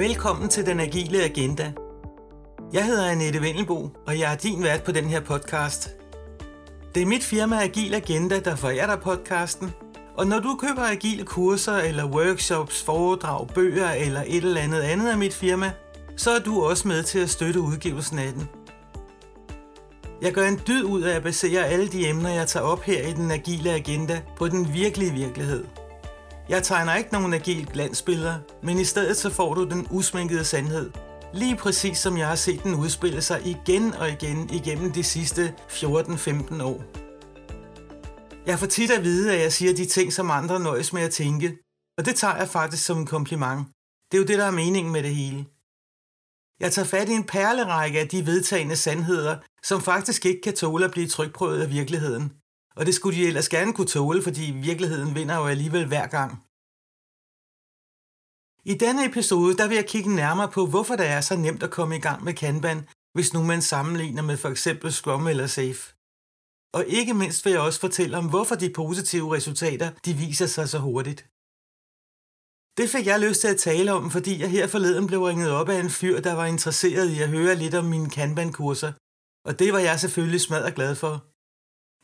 Velkommen til Den Agile Agenda. Jeg hedder Annette Vendelbo, og jeg er din vært på den her podcast. Det er mit firma Agil Agenda, der forærer dig podcasten, og når du køber agile kurser eller workshops, foredrag, bøger eller et eller andet andet af mit firma, så er du også med til at støtte udgivelsen af den. Jeg gør en dyd ud af at basere alle de emner, jeg tager op her i den agile agenda, på den virkelige virkelighed – jeg tegner ikke nogen agil glansbilleder, men i stedet så får du den usminkede sandhed. Lige præcis som jeg har set den udspille sig igen og igen igennem de sidste 14-15 år. Jeg får tit at vide, at jeg siger de ting, som andre nøjes med at tænke, og det tager jeg faktisk som en kompliment. Det er jo det, der er meningen med det hele. Jeg tager fat i en perlerække af de vedtagende sandheder, som faktisk ikke kan tåle at blive trykprøvet af virkeligheden. Og det skulle de ellers gerne kunne tåle, fordi virkeligheden vinder jo alligevel hver gang. I denne episode der vil jeg kigge nærmere på, hvorfor det er så nemt at komme i gang med Kanban, hvis nu man sammenligner med for eksempel Scrum eller Safe. Og ikke mindst vil jeg også fortælle om, hvorfor de positive resultater de viser sig så hurtigt. Det fik jeg lyst til at tale om, fordi jeg her forleden blev ringet op af en fyr, der var interesseret i at høre lidt om mine Kanban-kurser. Og det var jeg selvfølgelig smadret glad for.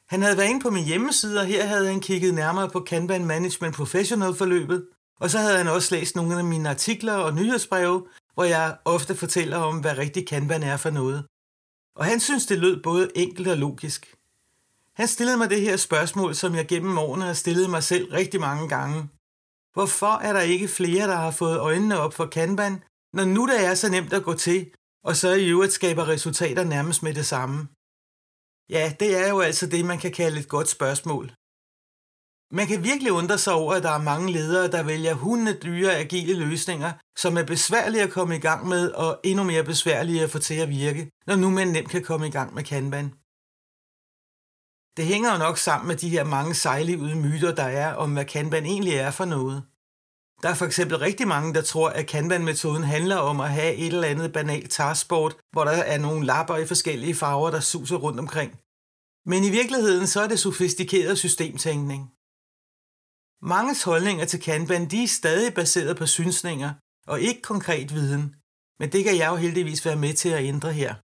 Han havde været inde på min hjemmeside, og her havde han kigget nærmere på Kanban Management Professional forløbet, og så havde han også læst nogle af mine artikler og nyhedsbreve, hvor jeg ofte fortæller om, hvad rigtig Kanban er for noget. Og han synes, det lød både enkelt og logisk. Han stillede mig det her spørgsmål, som jeg gennem årene har stillet mig selv rigtig mange gange. Hvorfor er der ikke flere, der har fået øjnene op for Kanban, når nu det er så nemt at gå til, og så i øvrigt skaber resultater nærmest med det samme? Ja, det er jo altså det, man kan kalde et godt spørgsmål. Man kan virkelig undre sig over, at der er mange ledere, der vælger hundene dyre agile løsninger, som er besværlige at komme i gang med og endnu mere besværlige at få til at virke, når nu man nemt kan komme i gang med Kanban. Det hænger jo nok sammen med de her mange sejlivede myter, der er om, hvad Kanban egentlig er for noget. Der er for eksempel rigtig mange, der tror, at Kanban-metoden handler om at have et eller andet banalt taskboard, hvor der er nogle lapper i forskellige farver, der suser rundt omkring. Men i virkeligheden så er det sofistikeret systemtænkning. Manges holdninger til Kanban de er stadig baseret på synsninger og ikke konkret viden, men det kan jeg jo heldigvis være med til at ændre her.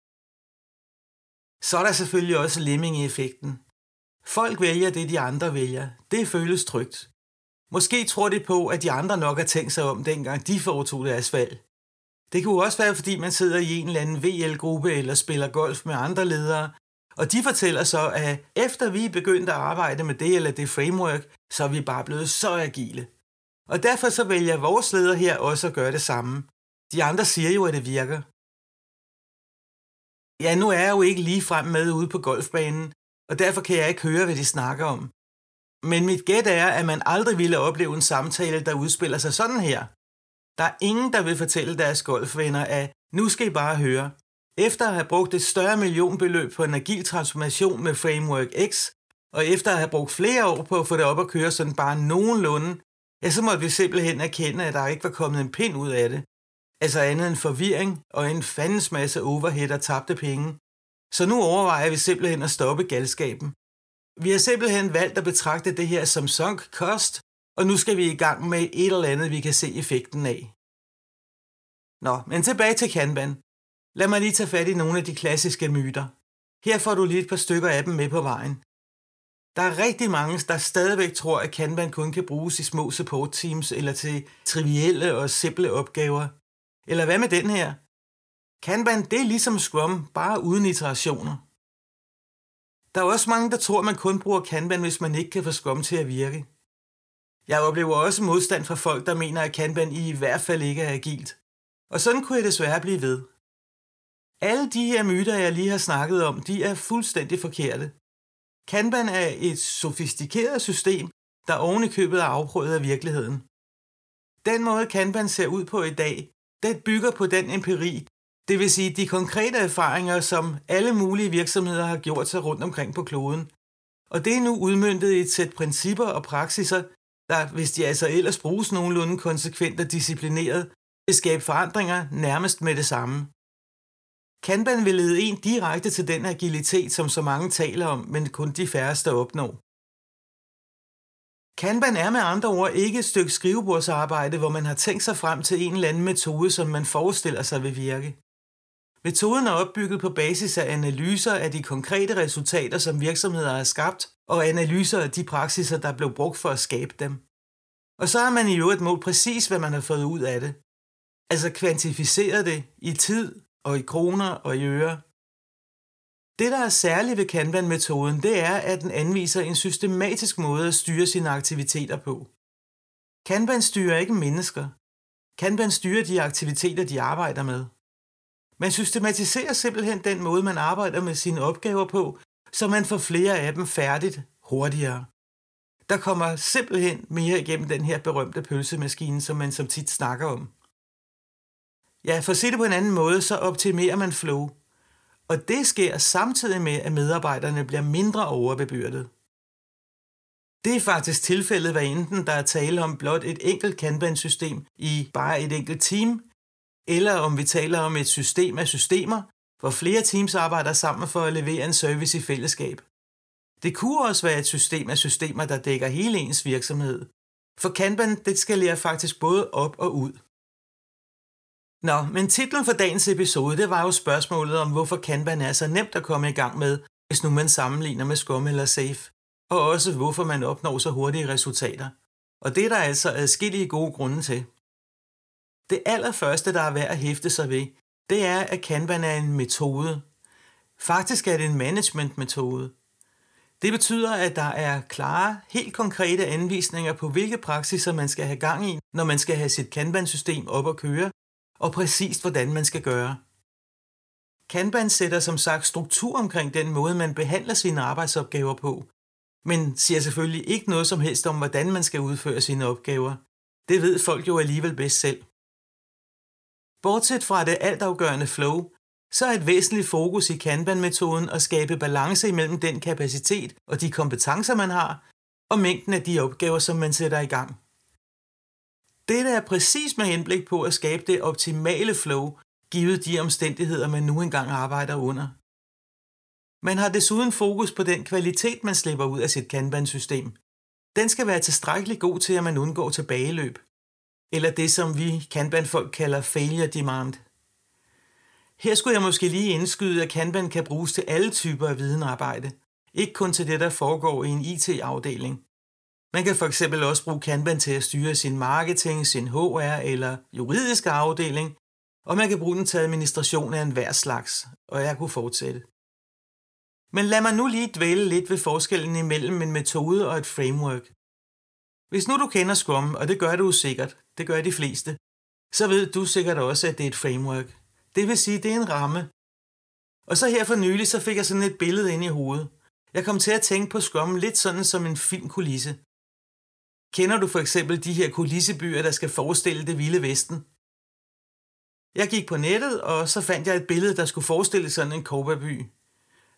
Så er der selvfølgelig også lemming-effekten. Folk vælger det, de andre vælger. Det føles trygt. Måske tror de på, at de andre nok har tænkt sig om, dengang de foretog deres valg. Det kunne også være, fordi man sidder i en eller anden VL-gruppe eller spiller golf med andre ledere, og de fortæller så, at efter vi er begyndt at arbejde med det eller det framework, så er vi bare blevet så agile. Og derfor så vælger vores leder her også at gøre det samme. De andre siger jo, at det virker. Ja, nu er jeg jo ikke lige frem med ude på golfbanen, og derfor kan jeg ikke høre, hvad de snakker om. Men mit gæt er, at man aldrig ville opleve en samtale, der udspiller sig sådan her. Der er ingen, der vil fortælle deres golfvenner, at nu skal I bare høre. Efter at have brugt et større millionbeløb på en agil transformation med Framework X, og efter at have brugt flere år på at få det op at køre sådan bare nogenlunde, ja, så måtte vi simpelthen erkende, at der ikke var kommet en pind ud af det. Altså andet end forvirring og en fandens masse overhead og tabte penge. Så nu overvejer vi simpelthen at stoppe galskaben. Vi har simpelthen valgt at betragte det her som sunk cost, og nu skal vi i gang med et eller andet, vi kan se effekten af. Nå, men tilbage til Kanban. Lad mig lige tage fat i nogle af de klassiske myter. Her får du lige et par stykker af dem med på vejen. Der er rigtig mange, der stadigvæk tror, at Kanban kun kan bruges i små support teams eller til trivielle og simple opgaver. Eller hvad med den her? Kanban, det er ligesom Scrum, bare uden iterationer. Der er også mange, der tror, at man kun bruger Kanban, hvis man ikke kan få skum til at virke. Jeg oplever også modstand fra folk, der mener, at Kanban i hvert fald ikke er agilt. Og sådan kunne jeg desværre blive ved. Alle de her myter, jeg lige har snakket om, de er fuldstændig forkerte. Kanban er et sofistikeret system, der oven i købet er afprøvet af virkeligheden. Den måde Kanban ser ud på i dag, den bygger på den empiri, det vil sige de konkrete erfaringer, som alle mulige virksomheder har gjort sig rundt omkring på kloden. Og det er nu udmyndtet i et sæt principper og praksiser, der, hvis de altså ellers bruges nogenlunde konsekvent og disciplineret, vil skabe forandringer nærmest med det samme. Kanban vil lede en direkte til den agilitet, som så mange taler om, men kun de færreste opnår. Kanban er med andre ord ikke et stykke skrivebordsarbejde, hvor man har tænkt sig frem til en eller anden metode, som man forestiller sig vil virke. Metoden er opbygget på basis af analyser af de konkrete resultater, som virksomheder har skabt, og analyser af de praksiser, der blev brugt for at skabe dem. Og så har man i øvrigt målt præcis, hvad man har fået ud af det. Altså kvantificeret det i tid og i kroner og i øre. Det, der er særligt ved Kanban-metoden, det er, at den anviser en systematisk måde at styre sine aktiviteter på. Kanban styrer ikke mennesker. Kanban styrer de aktiviteter, de arbejder med. Man systematiserer simpelthen den måde, man arbejder med sine opgaver på, så man får flere af dem færdigt hurtigere. Der kommer simpelthen mere igennem den her berømte pølsemaskine, som man som tit snakker om. Ja, for at se det på en anden måde, så optimerer man flow. Og det sker samtidig med, at medarbejderne bliver mindre overbebyrdet. Det er faktisk tilfældet, hvad enten der er tale om blot et enkelt Kanban-system i bare et enkelt team, eller om vi taler om et system af systemer, hvor flere teams arbejder sammen for at levere en service i fællesskab. Det kunne også være et system af systemer, der dækker hele ens virksomhed. For Kanban, det skalerer faktisk både op og ud. Nå, men titlen for dagens episode, det var jo spørgsmålet om, hvorfor Kanban er så nemt at komme i gang med, hvis nu man sammenligner med Scrum eller Safe, og også hvorfor man opnår så hurtige resultater. Og det er der altså adskillige gode grunde til. Det allerførste, der er værd at hæfte sig ved, det er, at Kanban er en metode. Faktisk er det en management-metode. Det betyder, at der er klare, helt konkrete anvisninger på, hvilke praksiser man skal have gang i, når man skal have sit Kanban-system op at køre, og præcist hvordan man skal gøre. Kanban sætter som sagt struktur omkring den måde, man behandler sine arbejdsopgaver på, men siger selvfølgelig ikke noget som helst om, hvordan man skal udføre sine opgaver. Det ved folk jo alligevel bedst selv. Bortset fra det altafgørende flow, så er et væsentligt fokus i Kanban-metoden at skabe balance imellem den kapacitet og de kompetencer, man har, og mængden af de opgaver, som man sætter i gang. Dette er præcis med henblik på at skabe det optimale flow, givet de omstændigheder, man nu engang arbejder under. Man har desuden fokus på den kvalitet, man slipper ud af sit Kanban-system. Den skal være tilstrækkeligt god til, at man undgår tilbageløb eller det, som vi Kanban-folk kalder failure demand. Her skulle jeg måske lige indskyde, at Kanban kan bruges til alle typer af videnarbejde, ikke kun til det, der foregår i en IT-afdeling. Man kan for eksempel også bruge Kanban til at styre sin marketing, sin HR eller juridiske afdeling, og man kan bruge den til administration af enhver slags, og jeg kunne fortsætte. Men lad mig nu lige dvæle lidt ved forskellen imellem en metode og et framework. Hvis nu du kender Scrum, og det gør du sikkert, det gør de fleste, så ved du sikkert også, at det er et framework. Det vil sige, det er en ramme. Og så her for nylig, så fik jeg sådan et billede ind i hovedet. Jeg kom til at tænke på Scrum lidt sådan som en filmkulisse. Kender du for eksempel de her kulissebyer, der skal forestille det vilde vesten? Jeg gik på nettet, og så fandt jeg et billede, der skulle forestille sådan en cowboyby.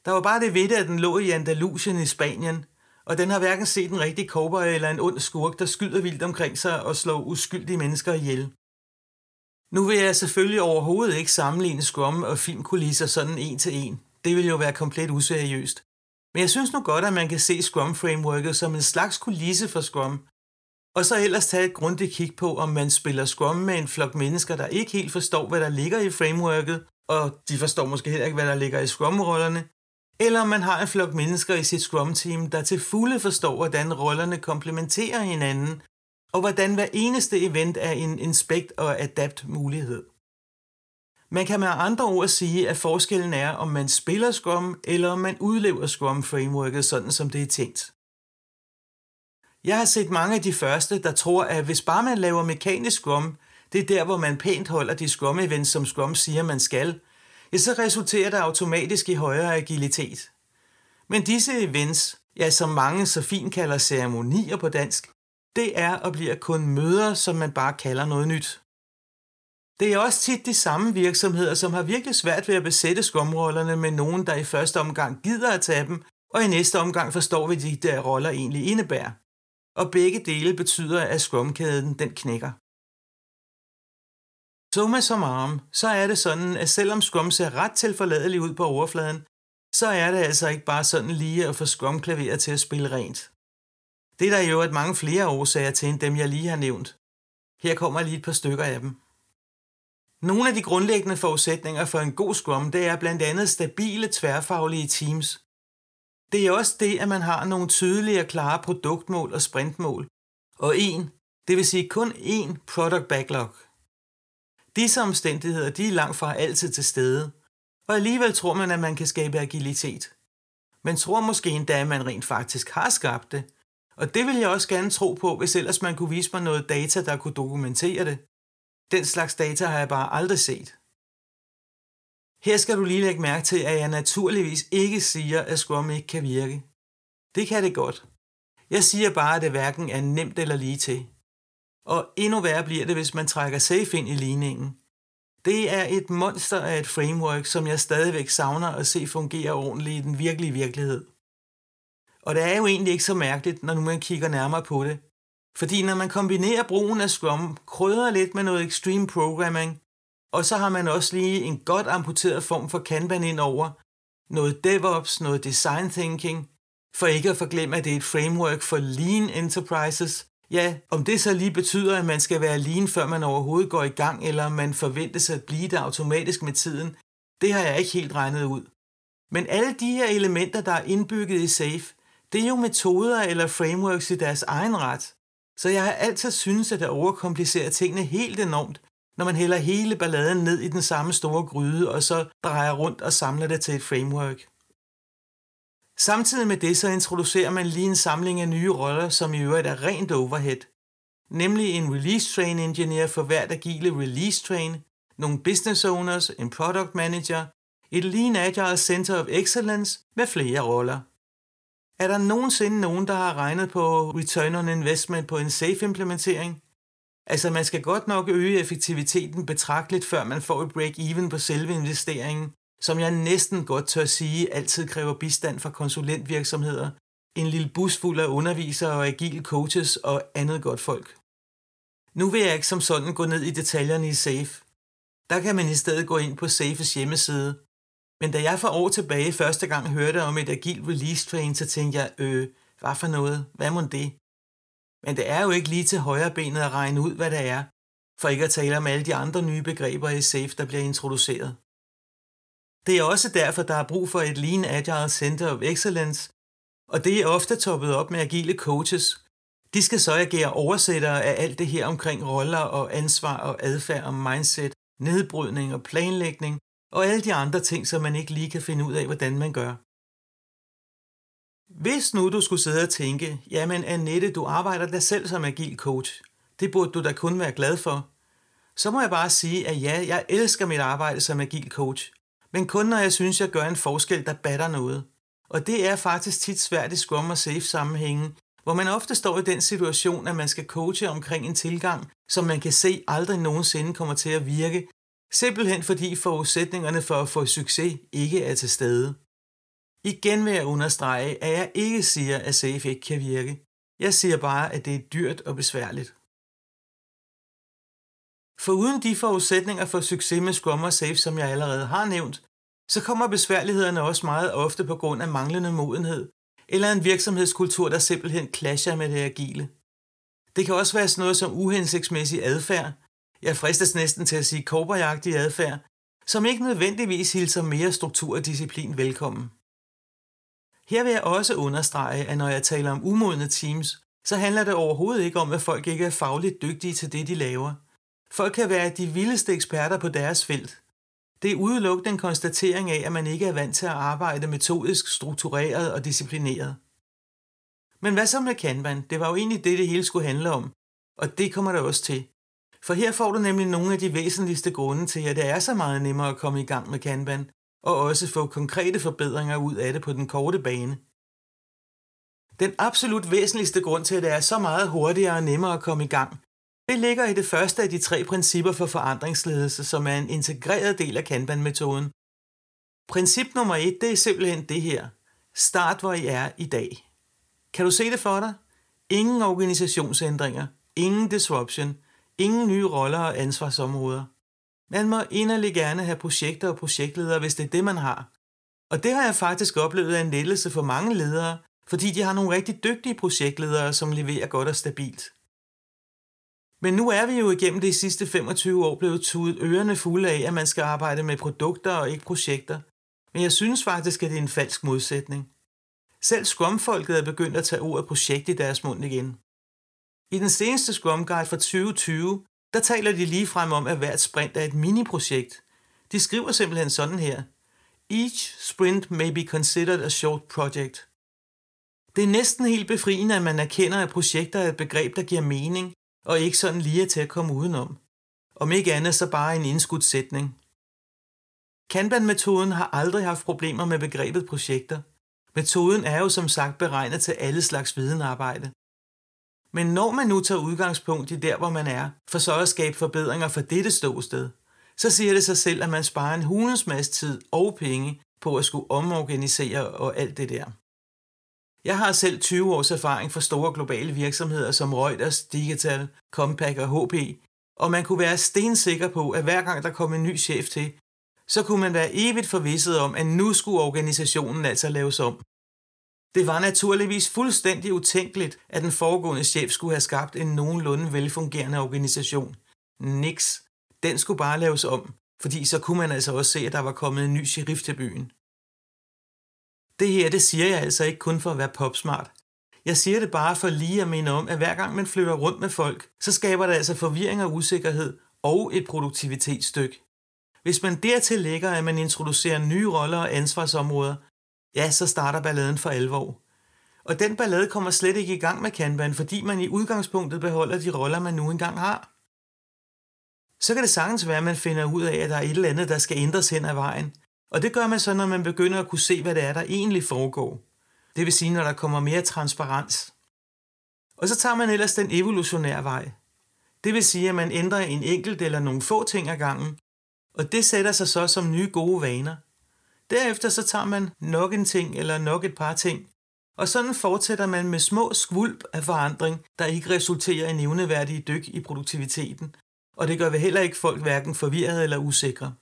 Der var bare det ved det, at den lå i Andalusien i Spanien, og den har hverken set en rigtig cowboy eller en ond skurk, der skyder vildt omkring sig og slår uskyldige mennesker ihjel. Nu vil jeg selvfølgelig overhovedet ikke sammenligne Scrum og filmkulisser sådan en til en. Det vil jo være komplet useriøst. Men jeg synes nu godt, at man kan se Scrum-frameworket som en slags kulisse for Scrum, og så ellers tage et grundigt kig på, om man spiller Scrum med en flok mennesker, der ikke helt forstår, hvad der ligger i frameworket, og de forstår måske heller ikke, hvad der ligger i Scrum-rollerne, eller om man har en flok mennesker i sit Scrum-team, der til fulde forstår, hvordan rollerne komplementerer hinanden, og hvordan hver eneste event er en inspect- og adapt-mulighed. Man kan med andre ord sige, at forskellen er, om man spiller Scrum, eller om man udlever Scrum-frameworket sådan, som det er tænkt. Jeg har set mange af de første, der tror, at hvis bare man laver mekanisk Scrum, det er der, hvor man pænt holder de Scrum-events, som Scrum siger, man skal, så resulterer det automatisk i højere agilitet. Men disse events, ja, som mange så fint kalder ceremonier på dansk, det er og bliver kun møder, som man bare kalder noget nyt. Det er også tit de samme virksomheder, som har virkelig svært ved at besætte skumrollerne med nogen, der i første omgang gider at tage dem, og i næste omgang forstår, hvad de der roller egentlig indebærer. Og begge dele betyder, at skumkæden den knækker. Summa summarum, så er det sådan, at selvom Scrum ser ret tilforladelig ud på overfladen, så er det altså ikke bare sådan lige at få Scrum-klaveret til at spille rent. Det er der jo et mange flere årsager til end dem, jeg lige har nævnt. Her kommer lige et par stykker af dem. Nogle af de grundlæggende forudsætninger for en god Scrum, det er blandt andet stabile tværfaglige teams. Det er også det, at man har nogle tydelige og klare produktmål og sprintmål, og en, det vil sige kun én product backlog. Disse omstændigheder de er langt fra altid til stede, og alligevel tror man, at man kan skabe agilitet. Men tror måske endda, at man rent faktisk har skabt det, og det vil jeg også gerne tro på, hvis ellers man kunne vise mig noget data, der kunne dokumentere det. Den slags data har jeg bare aldrig set. Her skal du lige lægge mærke til, at jeg naturligvis ikke siger, at Scrum ikke kan virke. Det kan det godt. Jeg siger bare, at det hverken er nemt eller lige til. Og endnu værre bliver det, hvis man trækker safe ind i ligningen. Det er et monster af et framework, som jeg stadigvæk savner at se fungere ordentligt i den virkelige virkelighed. Og det er jo egentlig ikke så mærkeligt, når nu man kigger nærmere på det. Fordi når man kombinerer brugen af Scrum, krydder lidt med noget extreme programming, og så har man også lige en godt amputeret form for Kanban ind over, noget DevOps, noget design thinking, for ikke at forglemme, at det er et framework for lean enterprises. Ja, om det så lige betyder, at man skal være lean, før man overhovedet går i gang, eller man forventes at blive det automatisk med tiden, det har jeg ikke helt regnet ud. Men alle de her elementer, der er indbygget i SAFE, det er jo metoder eller frameworks i deres egen ret. Så jeg har altid synes, at det overkomplicerer tingene helt enormt, når man hælder hele balladen ned i den samme store gryde, og så drejer rundt og samler det til et framework. Samtidig med det så introducerer man lige en samling af nye roller, som i øvrigt er rent overhead. Nemlig en release train engineer for hvert agile release train, nogle business owners, en product manager, et lean agile center of excellence med flere roller. Er der nogensinde nogen, der har regnet på return on investment på en safe implementering? Altså man skal godt nok øge effektiviteten betragteligt, før man får et break-even på selve investeringen, som jeg næsten godt tør sige altid kræver bistand fra konsulentvirksomheder, en lille bus fuld af undervisere og agile coaches og andet godt folk. Nu vil jeg ikke som sådan gå ned i detaljerne i SAFE. Der kan man i stedet gå ind på SAFEs hjemmeside. Men da jeg for år tilbage første gang hørte om et agil release train, så tænkte jeg, øh, hvad for noget? Hvad må det? Men det er jo ikke lige til højre benet at regne ud, hvad det er, for ikke at tale om alle de andre nye begreber i SAFE, der bliver introduceret. Det er også derfor, der er brug for et Lean Agile Center of Excellence, og det er ofte toppet op med agile coaches. De skal så agere oversættere af alt det her omkring roller og ansvar og adfærd og mindset, nedbrydning og planlægning og alle de andre ting, som man ikke lige kan finde ud af, hvordan man gør. Hvis nu du skulle sidde og tænke, jamen Annette, du arbejder da selv som agil coach. Det burde du da kun være glad for. Så må jeg bare sige, at ja, jeg elsker mit arbejde som agil coach. Men kun når jeg synes, jeg gør en forskel, der batter noget. Og det er faktisk tit svært i Scrum og Safe sammenhængen, hvor man ofte står i den situation, at man skal coache omkring en tilgang, som man kan se aldrig nogensinde kommer til at virke, simpelthen fordi forudsætningerne for at få succes ikke er til stede. Igen vil jeg understrege, at jeg ikke siger, at SAFE ikke kan virke. Jeg siger bare, at det er dyrt og besværligt. For uden de forudsætninger for succes med Scrum og Safe, som jeg allerede har nævnt, så kommer besværlighederne også meget ofte på grund af manglende modenhed, eller en virksomhedskultur, der simpelthen clasher med det agile. Det kan også være sådan noget som uhensigtsmæssig adfærd, jeg fristes næsten til at sige korporjagtig adfærd, som ikke nødvendigvis hilser mere struktur og disciplin velkommen. Her vil jeg også understrege, at når jeg taler om umodne teams, så handler det overhovedet ikke om, at folk ikke er fagligt dygtige til det, de laver. Folk kan være de vildeste eksperter på deres felt. Det er udelukkende en konstatering af, at man ikke er vant til at arbejde metodisk, struktureret og disciplineret. Men hvad så med Kanban? Det var jo egentlig det, det hele skulle handle om. Og det kommer der også til. For her får du nemlig nogle af de væsentligste grunde til, at det er så meget nemmere at komme i gang med Kanban, og også få konkrete forbedringer ud af det på den korte bane. Den absolut væsentligste grund til, at det er så meget hurtigere og nemmere at komme i gang, det ligger i det første af de tre principper for forandringsledelse, som er en integreret del af Kanban-metoden. Princip nummer et, det er simpelthen det her. Start, hvor I er i dag. Kan du se det for dig? Ingen organisationsændringer, ingen disruption, ingen nye roller og ansvarsområder. Man må inderlig gerne have projekter og projektledere, hvis det er det, man har. Og det har jeg faktisk oplevet af en lettelse for mange ledere, fordi de har nogle rigtig dygtige projektledere, som leverer godt og stabilt. Men nu er vi jo igennem de sidste 25 år blevet tudet ørerne fulde af, at man skal arbejde med produkter og ikke projekter. Men jeg synes faktisk, at det er en falsk modsætning. Selv Scrum-folket er begyndt at tage ordet projekt i deres mund igen. I den seneste Scrum Guide fra 2020, der taler de lige frem om, at hvert sprint er et mini-projekt. De skriver simpelthen sådan her. Each sprint may be considered a short project. Det er næsten helt befriende, at man erkender, at projekter er et begreb, der giver mening, og ikke sådan lige til at komme udenom. Om ikke andet så bare en indskudt sætning. Kanban-metoden har aldrig haft problemer med begrebet projekter. Metoden er jo som sagt beregnet til alle slags videnarbejde. Men når man nu tager udgangspunkt i der, hvor man er, for så at skabe forbedringer for dette ståsted, så siger det sig selv, at man sparer en hulens masse tid og penge på at skulle omorganisere og alt det der. Jeg har selv 20 års erfaring fra store globale virksomheder som Reuters, Digital, Compaq og HP, og man kunne være stensikker på, at hver gang der kom en ny chef til, så kunne man være evigt forvisset om, at nu skulle organisationen altså laves om. Det var naturligvis fuldstændig utænkeligt, at den foregående chef skulle have skabt en nogenlunde velfungerende organisation. Niks. Den skulle bare laves om, fordi så kunne man altså også se, at der var kommet en ny sheriff til byen. Det her, det siger jeg altså ikke kun for at være popsmart. Jeg siger det bare for lige at minde om, at hver gang man flytter rundt med folk, så skaber det altså forvirring og usikkerhed og et produktivitetsstykke. Hvis man dertil lægger, at man introducerer nye roller og ansvarsområder, ja, så starter balladen for alvor. Og den ballade kommer slet ikke i gang med Kanban, fordi man i udgangspunktet beholder de roller, man nu engang har. Så kan det sagtens være, at man finder ud af, at der er et eller andet, der skal ændres hen ad vejen. Og det gør man så, når man begynder at kunne se, hvad det er, der egentlig foregår. Det vil sige, når der kommer mere transparens. Og så tager man ellers den evolutionære vej. Det vil sige, at man ændrer en enkelt eller nogle få ting ad gangen, og det sætter sig så som nye gode vaner. Derefter så tager man nok en ting eller nok et par ting, og sådan fortsætter man med små skvulp af forandring, der ikke resulterer i nævneværdige dyk i produktiviteten, og det gør vi heller ikke folk hverken forvirrede eller usikre.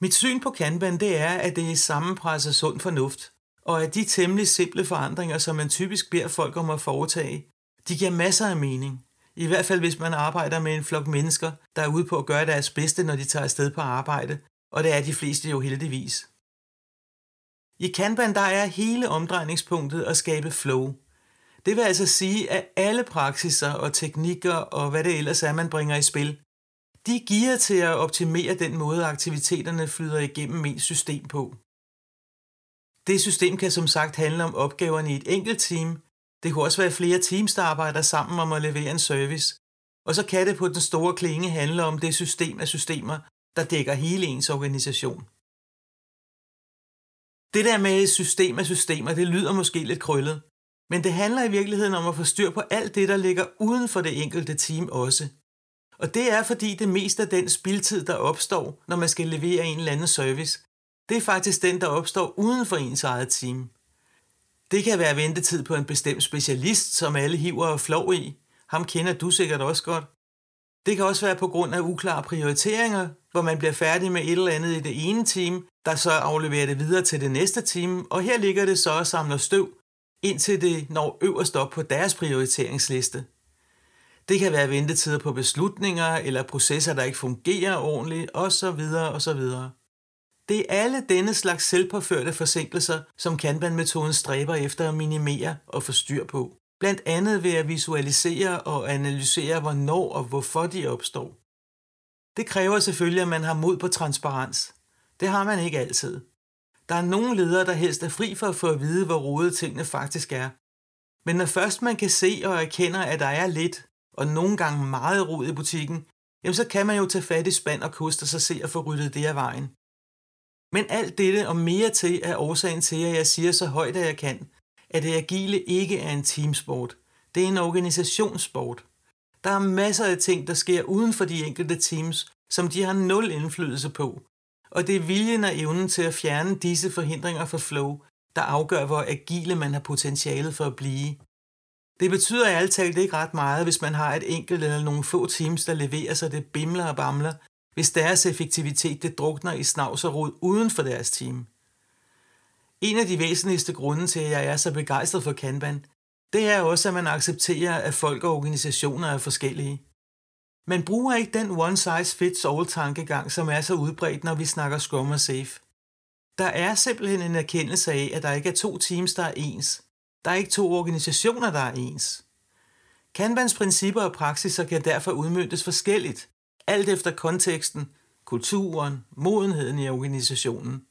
Mit syn på Kanban det er, at det er sammenpresset sund fornuft, og at de temmelig simple forandringer, som man typisk beder folk om at foretage, de giver masser af mening. I hvert fald hvis man arbejder med en flok mennesker, der er ude på at gøre deres bedste, når de tager afsted på arbejde, og det er de fleste jo heldigvis. I Kanban der er hele omdrejningspunktet at skabe flow. Det vil altså sige, at alle praksiser og teknikker og hvad det ellers er, man bringer i spil, de giver til at optimere den måde, aktiviteterne flyder igennem ens system på. Det system kan som sagt handle om opgaverne i et enkelt team. Det kunne også være flere teams, der arbejder sammen om at levere en service. Og så kan det på den store klinge handle om det system af systemer, der dækker hele ens organisation. Det der med system af systemer, det lyder måske lidt krøllet, men det handler i virkeligheden om at få styr på alt det, der ligger uden for det enkelte team også. Og det er fordi det meste af den spildtid, der opstår, når man skal levere en eller anden service, det er faktisk den, der opstår uden for ens eget team. Det kan være ventetid på en bestemt specialist, som alle hiver og flår i. Ham kender du sikkert også godt. Det kan også være på grund af uklare prioriteringer, hvor man bliver færdig med et eller andet i det ene team, der så afleverer det videre til det næste team, og her ligger det så og samler støv, indtil det når øverst op på deres prioriteringsliste. Det kan være ventetider på beslutninger eller processer, der ikke fungerer ordentligt osv. osv. Det er alle denne slags selvpåførte forsinkelser, som Kanban-metoden stræber efter at minimere og få styr på. Blandt andet ved at visualisere og analysere, hvornår og hvorfor de opstår. Det kræver selvfølgelig, at man har mod på transparens. Det har man ikke altid. Der er nogle ledere, der helst er fri for at få at vide, hvor rodet tingene faktisk er. Men når først man kan se og erkender, at der er lidt, og nogle gange meget rod i butikken, jamen så kan man jo tage fat i spand og kost og så se at få ryddet det af vejen. Men alt dette og mere til er årsagen til, at jeg siger så højt, at jeg kan, at det agile ikke er en teamsport. Det er en organisationssport. Der er masser af ting, der sker uden for de enkelte teams, som de har nul indflydelse på. Og det er viljen og evnen til at fjerne disse forhindringer for flow, der afgør, hvor agile man har potentialet for at blive. Det betyder alt talt ikke ret meget, hvis man har et enkelt eller nogle få teams, der leverer sig det bimler og bamler, hvis deres effektivitet det drukner i snavs og rod uden for deres team. En af de væsentligste grunde til, at jeg er så begejstret for Kanban, det er også, at man accepterer, at folk og organisationer er forskellige. Man bruger ikke den one-size-fits-all-tankegang, som er så udbredt, når vi snakker Scrum og Safe. Der er simpelthen en erkendelse af, at der ikke er to teams, der er ens. Der er ikke to organisationer, der er ens. Kanbans principper og praksiser kan derfor udmyndtes forskelligt, alt efter konteksten, kulturen, modenheden i organisationen.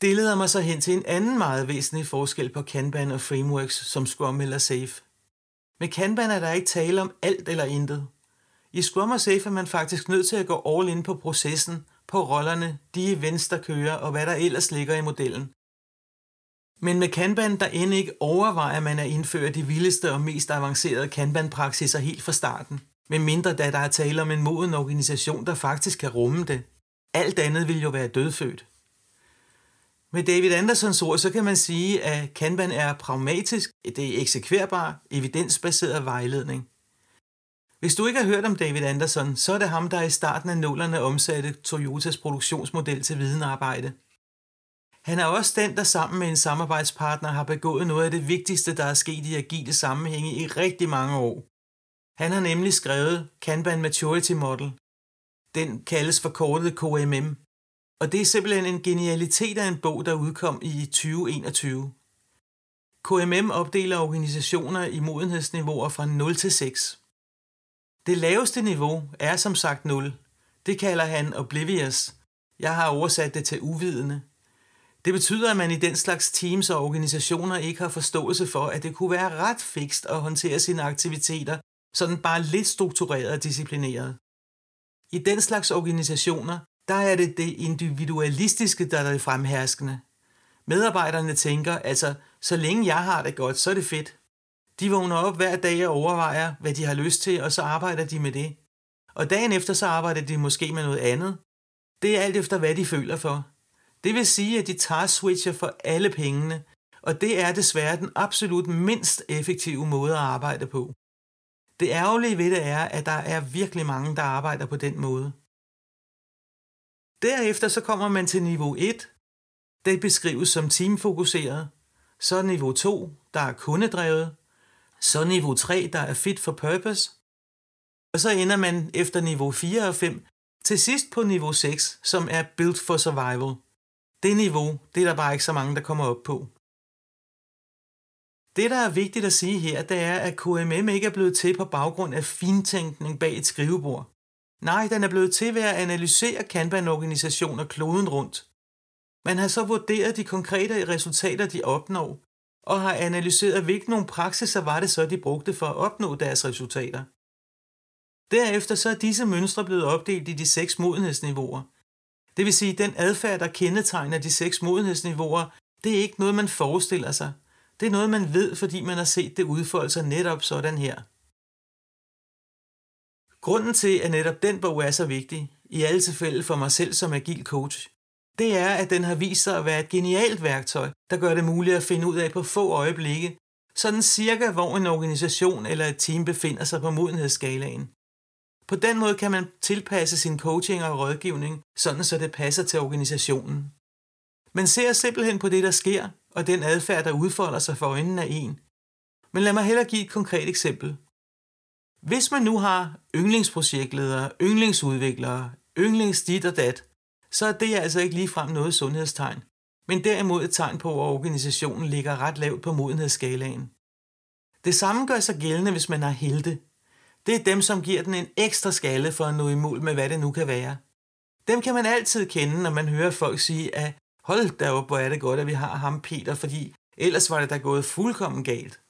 Det leder mig så hen til en anden meget væsentlig forskel på Kanban og frameworks som Scrum eller Safe. Med Kanban er der ikke tale om alt eller intet. I Scrum og Safe er man faktisk nødt til at gå all in på processen, på rollerne, de events, der kører og hvad der ellers ligger i modellen. Men med Kanban, der end ikke overvejer man at indføre de vildeste og mest avancerede Kanban-praksiser helt fra starten. Men mindre da der er tale om en moden organisation, der faktisk kan rumme det. Alt andet vil jo være dødfødt. Med David Andersons ord, så kan man sige, at Kanban er pragmatisk, det er eksekverbar, evidensbaseret vejledning. Hvis du ikke har hørt om David Anderson, så er det ham, der i starten af nullerne omsatte Toyotas produktionsmodel til videnarbejde. Han er også den, der sammen med en samarbejdspartner har begået noget af det vigtigste, der er sket i agile sammenhænge i rigtig mange år. Han har nemlig skrevet Kanban Maturity Model. Den kaldes forkortet KMM, og det er simpelthen en genialitet af en bog, der udkom i 2021. KMM opdeler organisationer i modenhedsniveauer fra 0 til 6. Det laveste niveau er som sagt 0. Det kalder han oblivious. Jeg har oversat det til uvidende. Det betyder, at man i den slags teams og organisationer ikke har forståelse for, at det kunne være ret fikst at håndtere sine aktiviteter, sådan bare lidt struktureret og disciplineret. I den slags organisationer, der er det det individualistiske, der er det fremherskende. Medarbejderne tænker, altså, så længe jeg har det godt, så er det fedt. De vågner op hver dag og overvejer, hvad de har lyst til, og så arbejder de med det. Og dagen efter så arbejder de måske med noget andet. Det er alt efter, hvad de føler for. Det vil sige, at de tager switcher for alle pengene, og det er desværre den absolut mindst effektive måde at arbejde på. Det ærgerlige ved det er, at der er virkelig mange, der arbejder på den måde. Derefter så kommer man til niveau 1. Det beskrives som teamfokuseret. Så niveau 2, der er kundedrevet. Så niveau 3, der er fit for purpose. Og så ender man efter niveau 4 og 5 til sidst på niveau 6, som er built for survival. Det niveau, det er der bare ikke så mange, der kommer op på. Det, der er vigtigt at sige her, det er, at KMM ikke er blevet til på baggrund af fintænkning bag et skrivebord. Nej, den er blevet til ved at analysere Kanban-organisationer kloden rundt. Man har så vurderet de konkrete resultater, de opnår, og har analyseret, hvilke nogle praksiser var det så, de brugte for at opnå deres resultater. Derefter så er disse mønstre blevet opdelt i de seks modenhedsniveauer. Det vil sige, at den adfærd, der kendetegner de seks modenhedsniveauer, det er ikke noget, man forestiller sig. Det er noget, man ved, fordi man har set det udfolde sig netop sådan her. Grunden til, at netop den bog er så vigtig, i alle tilfælde for mig selv som agil coach, det er, at den har vist sig at være et genialt værktøj, der gør det muligt at finde ud af på få øjeblikke, sådan cirka hvor en organisation eller et team befinder sig på modenhedsskalaen. På den måde kan man tilpasse sin coaching og rådgivning, sådan så det passer til organisationen. Man ser simpelthen på det, der sker, og den adfærd, der udfolder sig for øjnene af en. Men lad mig hellere give et konkret eksempel. Hvis man nu har yndlingsprojektledere, yndlingsudviklere, yndlingsdit og dat, så er det altså ikke ligefrem noget sundhedstegn, men derimod et tegn på, at organisationen ligger ret lavt på modenhedsskalaen. Det samme gør sig gældende, hvis man har helte. Det er dem, som giver den en ekstra skalle for at nå i mål med, hvad det nu kan være. Dem kan man altid kende, når man hører folk sige, at hold da op, hvor er det godt, at vi har ham Peter, fordi ellers var det da gået fuldkommen galt.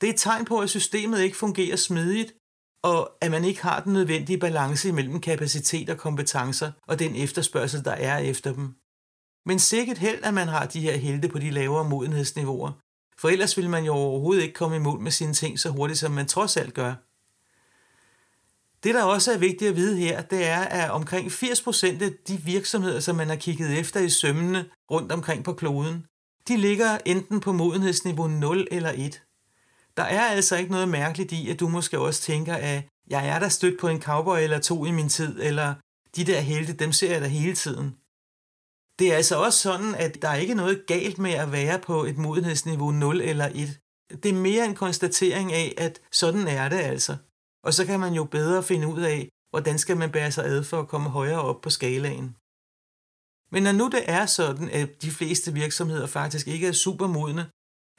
Det er et tegn på, at systemet ikke fungerer smidigt, og at man ikke har den nødvendige balance mellem kapacitet og kompetencer og den efterspørgsel, der er efter dem. Men sikkert held, at man har de her helte på de lavere modenhedsniveauer, for ellers vil man jo overhovedet ikke komme i mål med sine ting så hurtigt, som man trods alt gør. Det, der også er vigtigt at vide her, det er, at omkring 80% af de virksomheder, som man har kigget efter i sømmene rundt omkring på kloden, de ligger enten på modenhedsniveau 0 eller 1. Der er altså ikke noget mærkeligt i, at du måske også tænker, at jeg er der stødt på en cowboy eller to i min tid, eller de der helte, dem ser jeg der hele tiden. Det er altså også sådan, at der er ikke noget galt med at være på et modenhedsniveau 0 eller 1. Det er mere en konstatering af, at sådan er det altså. Og så kan man jo bedre finde ud af, hvordan skal man bære sig ad for at komme højere op på skalaen. Men når nu det er sådan, at de fleste virksomheder faktisk ikke er super modne,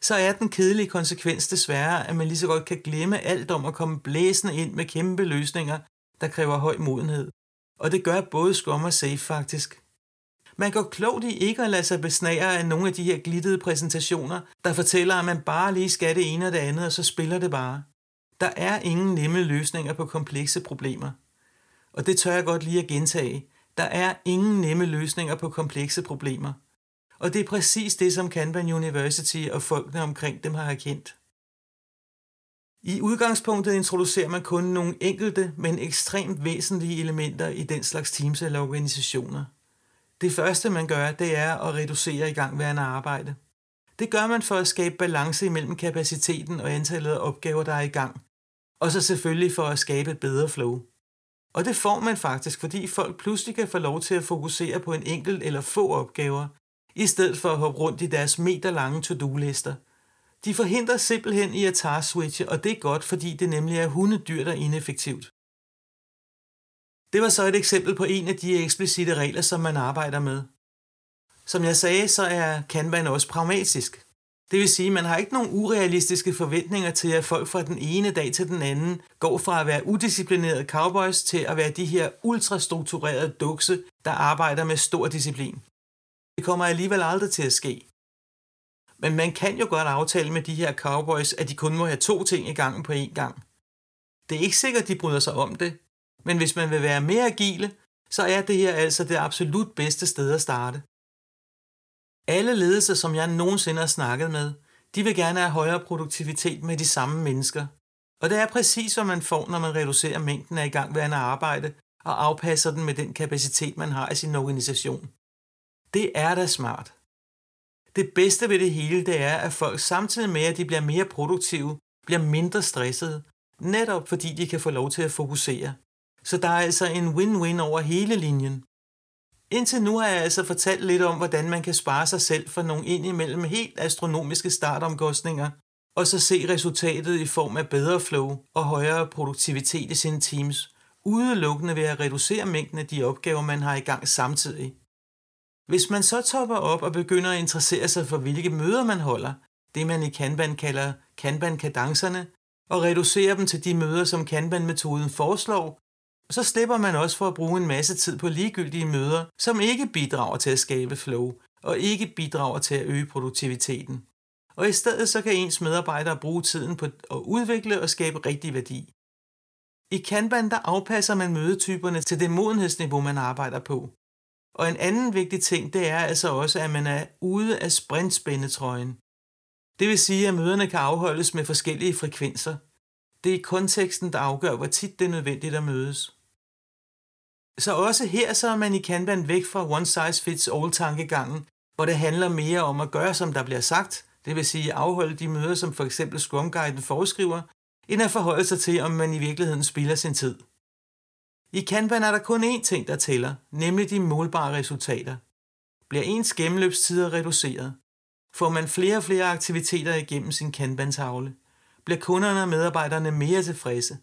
så er den kedelige konsekvens desværre, at man lige så godt kan glemme alt om at komme blæsende ind med kæmpe løsninger, der kræver høj modenhed. Og det gør både Scrum og Safe faktisk. Man går klogt i ikke at lade sig besnære af nogle af de her glittede præsentationer, der fortæller, at man bare lige skal det ene og det andet, og så spiller det bare. Der er ingen nemme løsninger på komplekse problemer. Og det tør jeg godt lige at gentage. Der er ingen nemme løsninger på komplekse problemer. Og det er præcis det, som Kanban University og folkene omkring dem har erkendt. I udgangspunktet introducerer man kun nogle enkelte, men ekstremt væsentlige elementer i den slags teams eller organisationer. Det første, man gør, det er at reducere igangværende arbejde. Det gør man for at skabe balance imellem kapaciteten og antallet af opgaver, der er i gang, og så selvfølgelig for at skabe et bedre flow. Og det får man faktisk, fordi folk pludselig kan få lov til at fokusere på en enkelt eller få opgaver, i stedet for at hoppe rundt i deres meterlange to-do-lister. De forhindrer simpelthen i at task-switche, og det er godt, fordi det nemlig er hundedyrt og ineffektivt. Det var så et eksempel på en af de eksplicite regler, som man arbejder med. Som jeg sagde, så er Kanban også pragmatisk. Det vil sige, at man har ikke nogen urealistiske forventninger til, at folk fra den ene dag til den anden går fra at være udisciplinerede cowboys til at være de her ultrastrukturerede dukse, der arbejder med stor disciplin. Det kommer alligevel aldrig til at ske. Men man kan jo godt aftale med de her cowboys, at de kun må have to ting i gangen på én gang. Det er ikke sikkert, de bryder sig om det, men hvis man vil være mere agile, så er det her altså det absolut bedste sted at starte. Alle ledelser, som jeg nogensinde har snakket med, de vil gerne have højere produktivitet med de samme mennesker. Og det er præcis, hvad man får, når man reducerer mængden af igangværende arbejde og afpasser den med den kapacitet, man har i sin organisation. Det er da smart. Det bedste ved det hele, det er, at folk samtidig med, at de bliver mere produktive, bliver mindre stressede, netop fordi de kan få lov til at fokusere. Så der er altså en win-win over hele linjen. Indtil nu har jeg altså fortalt lidt om, hvordan man kan spare sig selv for nogle indimellem helt astronomiske startomkostninger, og så se resultatet i form af bedre flow og højere produktivitet i sine teams, udelukkende ved at reducere mængden af de opgaver, man har i gang samtidig. Hvis man så topper op og begynder at interessere sig for, hvilke møder man holder, det man i Kanban kalder Kanban-kadencerne, og reducerer dem til de møder, som Kanban-metoden foreslår, så slipper man også for at bruge en masse tid på ligegyldige møder, som ikke bidrager til at skabe flow, og ikke bidrager til at øge produktiviteten. Og i stedet så kan ens medarbejdere bruge tiden på at udvikle og skabe rigtig værdi. I Kanban der afpasser man mødetyperne til det modenhedsniveau, man arbejder på. Og en anden vigtig ting, det er altså også, at man er ude af sprintspændetrøjen. Det vil sige, at møderne kan afholdes med forskellige frekvenser. Det er konteksten, der afgør, hvor tit det er nødvendigt at mødes. Så også her så er man i Kanban væk fra one size fits all tankegangen, hvor det handler mere om at gøre, som der bliver sagt, det vil sige afholde de møder, som for eksempel Scrum Guiden foreskriver, end at forholde sig til, om man i virkeligheden spilder sin tid. I Kanban er der kun én ting, der tæller, nemlig de målbare resultater. Bliver ens gennemløbstider reduceret? Får man flere og flere aktiviteter igennem sin Kanban-tavle? Bliver kunderne og medarbejderne mere tilfredse?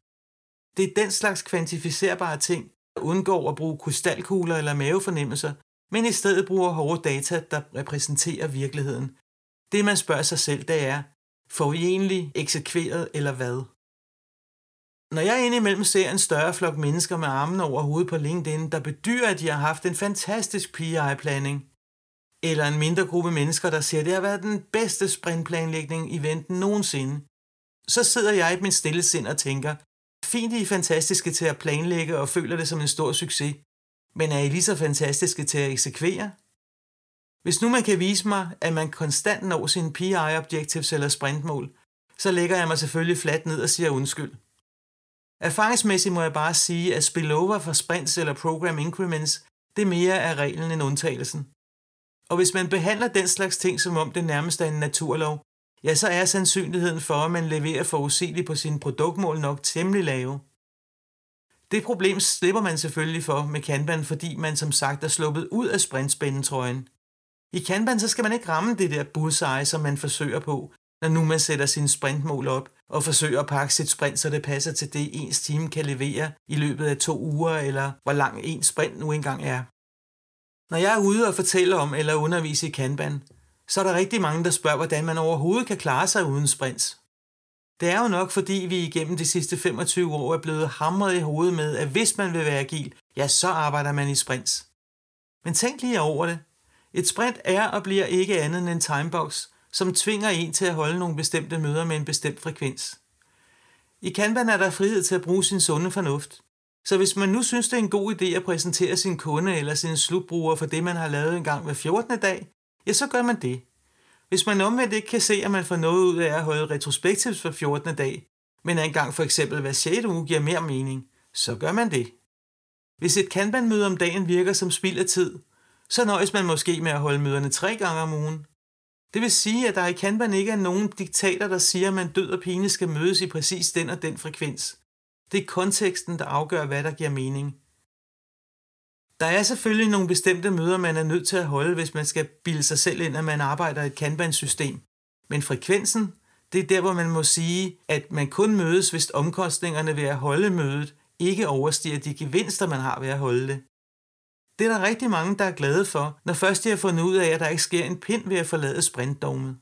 Det er den slags kvantificerbare ting, undgår at bruge krystalkugler eller mavefornemmelser, men i stedet bruger hårde data, der repræsenterer virkeligheden. Det man spørger sig selv, det er, får vi egentlig eksekveret eller hvad? Når jeg indimellem ser en større flok mennesker med armene over hovedet på LinkedIn, der bedyrer, at de har haft en fantastisk PI-planning, eller en mindre gruppe mennesker, der siger, at det har været den bedste sprintplanlægning i venten nogensinde, så sidder jeg i mit stille sind og tænker, fint I er fantastiske til at planlægge og føler det som en stor succes, men er I lige så fantastiske til at eksekvere? Hvis nu man kan vise mig, at man konstant når sine PI-objectives eller sprintmål, så lægger jeg mig selvfølgelig fladt ned og siger undskyld. Erfaringsmæssigt må jeg bare sige, at spillover for sprints eller program increments, det er mere af reglen end undtagelsen. Og hvis man behandler den slags ting som om det nærmest er en naturlov, ja, så er sandsynligheden for, at man leverer forudsigeligt på sine produktmål nok temmelig lave. Det problem slipper man selvfølgelig for med Kanban, fordi man som sagt er sluppet ud af sprintspændetrøjen. I Kanban så skal man ikke ramme det der bullseye, som man forsøger på, når nu man sætter sine sprintmål op og forsøger at pakke sit sprint, så det passer til det, ens team kan levere i løbet af to uger, eller hvor lang en sprint nu engang er. Når jeg er ude og fortæller om eller undervise i Kanban, så er der rigtig mange, der spørger, hvordan man overhovedet kan klare sig uden sprints. Det er jo nok, fordi vi igennem de sidste 25 år er blevet hamret i hovedet med, at hvis man vil være agil, ja, så arbejder man i sprints. Men tænk lige over det. Et sprint er og bliver ikke andet end en timebox, som tvinger en til at holde nogle bestemte møder med en bestemt frekvens. I Kanban er der frihed til at bruge sin sunde fornuft. Så hvis man nu synes, det er en god idé at præsentere sin kunde eller sin slutbruger for det, man har lavet en gang hver 14. dag, ja, så gør man det. Hvis man omvendt ikke kan se, at man får noget ud af at holde retrospektivt for 14. dag, men en gang for eksempel hver 6. uge giver mere mening, så gør man det. Hvis et Kanban-møde om dagen virker som spild af tid, så nøjes man måske med at holde møderne tre gange om ugen. Det vil sige, at der i Kanban ikke er nogen diktater, der siger, at man død og pine skal mødes i præcis den og den frekvens. Det er konteksten, der afgør, hvad der giver mening. Der er selvfølgelig nogle bestemte møder, man er nødt til at holde, hvis man skal bilde sig selv ind, at man arbejder i et Kanban-system. Men frekvensen, det er der, hvor man må sige, at man kun mødes, hvis omkostningerne ved at holde mødet ikke overstiger de gevinster, man har ved at holde det. Det er der rigtig mange, der er glade for, når først de har fundet ud af, at der ikke sker en pind ved at forlade sprintdomet.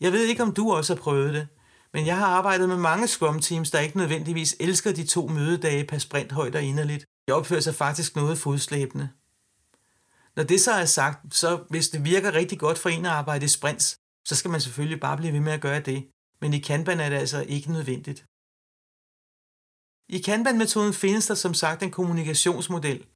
Jeg ved ikke, om du også har prøvet det, men jeg har arbejdet med mange Scrum Teams, der ikke nødvendigvis elsker de to mødedage per sprint højt og inderligt. De opfører sig faktisk noget fodslæbende. Når det så er sagt, så hvis det virker rigtig godt for en at arbejde i sprints, så skal man selvfølgelig bare blive ved med at gøre det. Men i Kanban er det altså ikke nødvendigt. I Kanban-metoden findes der som sagt en kommunikationsmodel,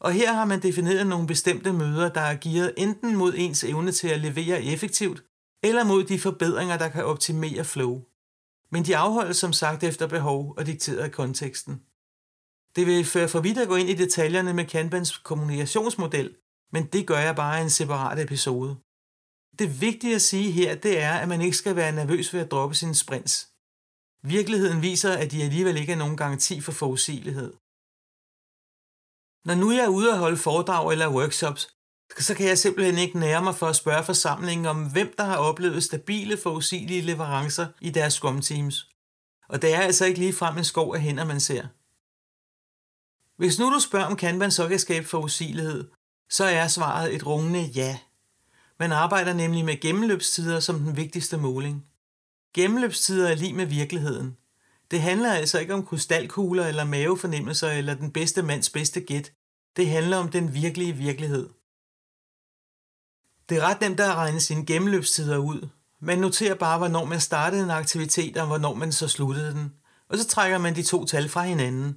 og her har man defineret nogle bestemte møder, der er gearet enten mod ens evne til at levere effektivt, eller mod de forbedringer, der kan optimere flow. Men de afholdes som sagt efter behov og dikteret af konteksten. Det vil føre for vidt at gå ind i detaljerne med Kanbans kommunikationsmodel, men det gør jeg bare i en separat episode. Det vigtige at sige her, det er, at man ikke skal være nervøs ved at droppe sine sprints. Virkeligheden viser, at de alligevel ikke er nogen garanti for forudsigelighed. Når nu jeg er ude at holde foredrag eller workshops, så kan jeg simpelthen ikke nære mig for at spørge forsamlingen om, hvem der har oplevet stabile, forudsigelige leverancer i deres Scrum Teams. Og det er altså ikke lige frem en skov af hænder, man ser. Hvis nu du spørger, om Kanban så kan skabe forudsigelighed, så er svaret et rungende ja. Man arbejder nemlig med gennemløbstider som den vigtigste måling. Gennemløbstider er lige med virkeligheden. Det handler altså ikke om krystalkugler eller mavefornemmelser eller den bedste mands bedste gæt. Det handler om den virkelige virkelighed. Det er ret nemt at regne sine gennemløbstider ud. Man noterer bare, hvornår man startede en aktivitet og hvornår man så sluttede den. Og så trækker man de to tal fra hinanden.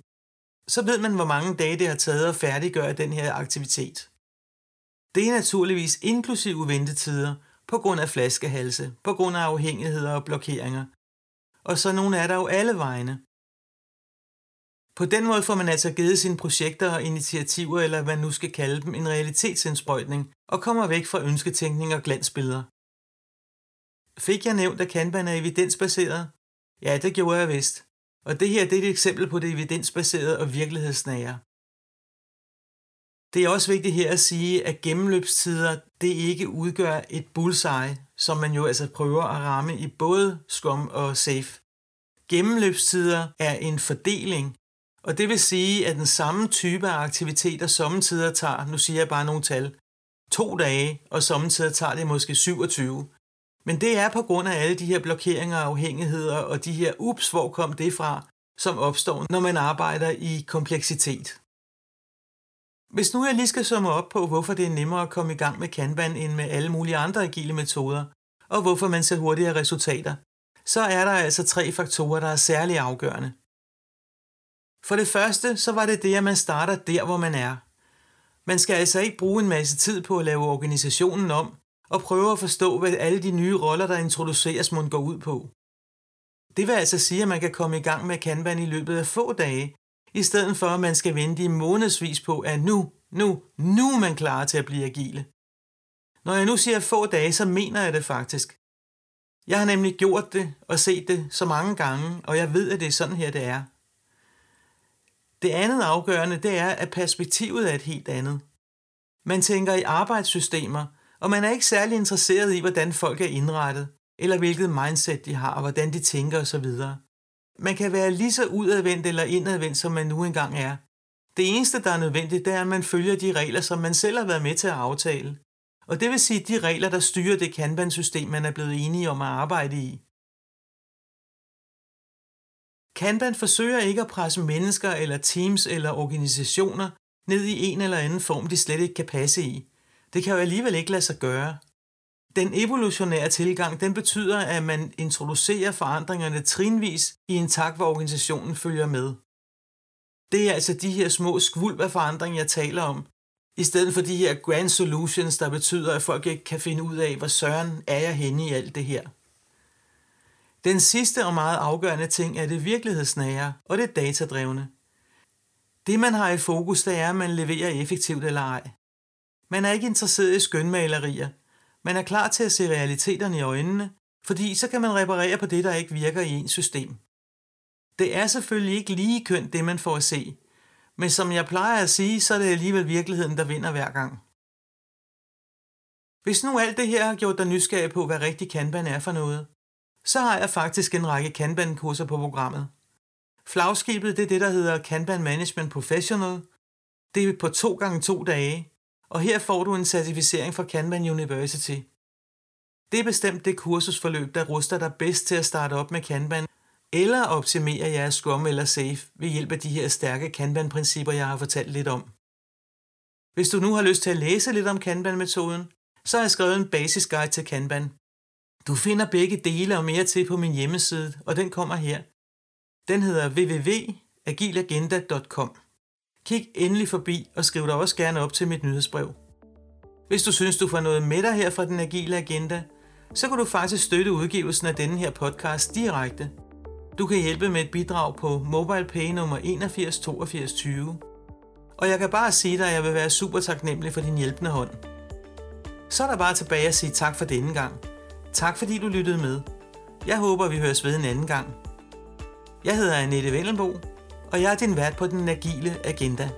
Så ved man, hvor mange dage det har taget at færdiggøre den her aktivitet. Det er naturligvis inklusive ventetider på grund af flaskehalse, på grund af afhængigheder og blokeringer. Og så nogle er der jo alle vegne. På den måde får man altså givet sine projekter og initiativer, eller hvad man nu skal kalde dem, en realitetsindsprøjtning, og kommer væk fra ønsketænkning og glansbilleder. Fik jeg nævnt, at Kanban er evidensbaseret? Ja, det gjorde jeg vist. Og det her det er et eksempel på det evidensbaserede og virkelighedsnære. Det er også vigtigt her at sige, at gennemløbstider det ikke udgør et bullseye, som man jo altså prøver at ramme i både skum og Safe. Gennemløbstider er en fordeling, og det vil sige, at den samme type af aktiviteter sommetider tager, nu siger jeg bare nogle tal, to dage, og sommetider tager det måske 27. Men det er på grund af alle de her blokeringer og afhængigheder, og de her, ups, hvor kom det fra, som opstår, når man arbejder i kompleksitet. Hvis nu jeg lige skal summe op på, hvorfor det er nemmere at komme i gang med Kanban end med alle mulige andre agile metoder, og hvorfor man ser hurtigere resultater, så er der altså tre faktorer, der er særlig afgørende. For det første, så var det det, at man starter der, hvor man er. Man skal altså ikke bruge en masse tid på at lave organisationen om, og prøve at forstå, hvad alle de nye roller, der introduceres, må gå ud på. Det vil altså sige, at man kan komme i gang med Kanban i løbet af få dage, i stedet for at man skal vente i månedsvis på, at nu, nu, nu er man klar til at blive agile. Når jeg nu siger få dage, så mener jeg det faktisk. Jeg har nemlig gjort det og set det så mange gange, og jeg ved, at det er sådan her, det er. Det andet afgørende, det er, at perspektivet er et helt andet. Man tænker i arbejdssystemer, og man er ikke særlig interesseret i, hvordan folk er indrettet, eller hvilket mindset de har, og hvordan de tænker osv. Man kan være lige så udadvendt eller indadvendt, som man nu engang er. Det eneste, der er nødvendigt, det er, at man følger de regler, som man selv har været med til at aftale. Og det vil sige de regler, der styrer det Kanban-system, man er blevet enige om at arbejde i. Kanban forsøger ikke at presse mennesker eller teams eller organisationer ned i en eller anden form, de slet ikke kan passe i. Det kan jo alligevel ikke lade sig gøre. Den evolutionære tilgang, den betyder, at man introducerer forandringerne trinvis i en takt, hvor organisationen følger med. Det er altså de her små skvulp af forandring, jeg taler om, i stedet for de her grand solutions, der betyder, at folk ikke kan finde ud af, hvor søren er jeg henne i alt det her. Den sidste og meget afgørende ting er det virkelighedsnære og det datadrevne. Det man har i fokus, det er, at man leverer effektivt eller ej. Man er ikke interesseret i skønmalerier. Man er klar til at se realiteterne i øjnene, fordi så kan man reparere på det, der ikke virker i ens system. Det er selvfølgelig ikke lige kønt, det man får at se, men som jeg plejer at sige, så er det alligevel virkeligheden, der vinder hver gang. Hvis nu alt det her har gjort dig nysgerrig på, hvad rigtig Kanban er for noget, så har jeg faktisk en række Kanban-kurser på programmet. Flagskibet det er det, der hedder Kanban Management Professional. Det er på to gange to dage, og her får du en certificering fra Kanban University. Det er bestemt det kursusforløb, der ruster dig bedst til at starte op med Kanban, eller optimere jeres Scrum eller Safe ved hjælp af de her stærke Kanban-principper, jeg har fortalt lidt om. Hvis du nu har lyst til at læse lidt om Kanban-metoden, så har jeg skrevet en basisguide til Kanban. Du finder begge dele og mere til på min hjemmeside, og den kommer her. Den hedder www.agilagenda.com. Kig endelig forbi og skriv dig også gerne op til mit nyhedsbrev. Hvis du synes, du får noget med dig her fra den agile agenda, så kan du faktisk støtte udgivelsen af denne her podcast direkte. Du kan hjælpe med et bidrag på MobilePay nummer 81 82 20. Og jeg kan bare sige dig, at jeg vil være super taknemmelig for din hjælpende hånd. Så er der bare tilbage at sige tak for denne gang. Tak fordi du lyttede med. Jeg håber, vi høres ved en anden gang. Jeg hedder Annette Vellenbo, og jeg er din vært på den agile agenda.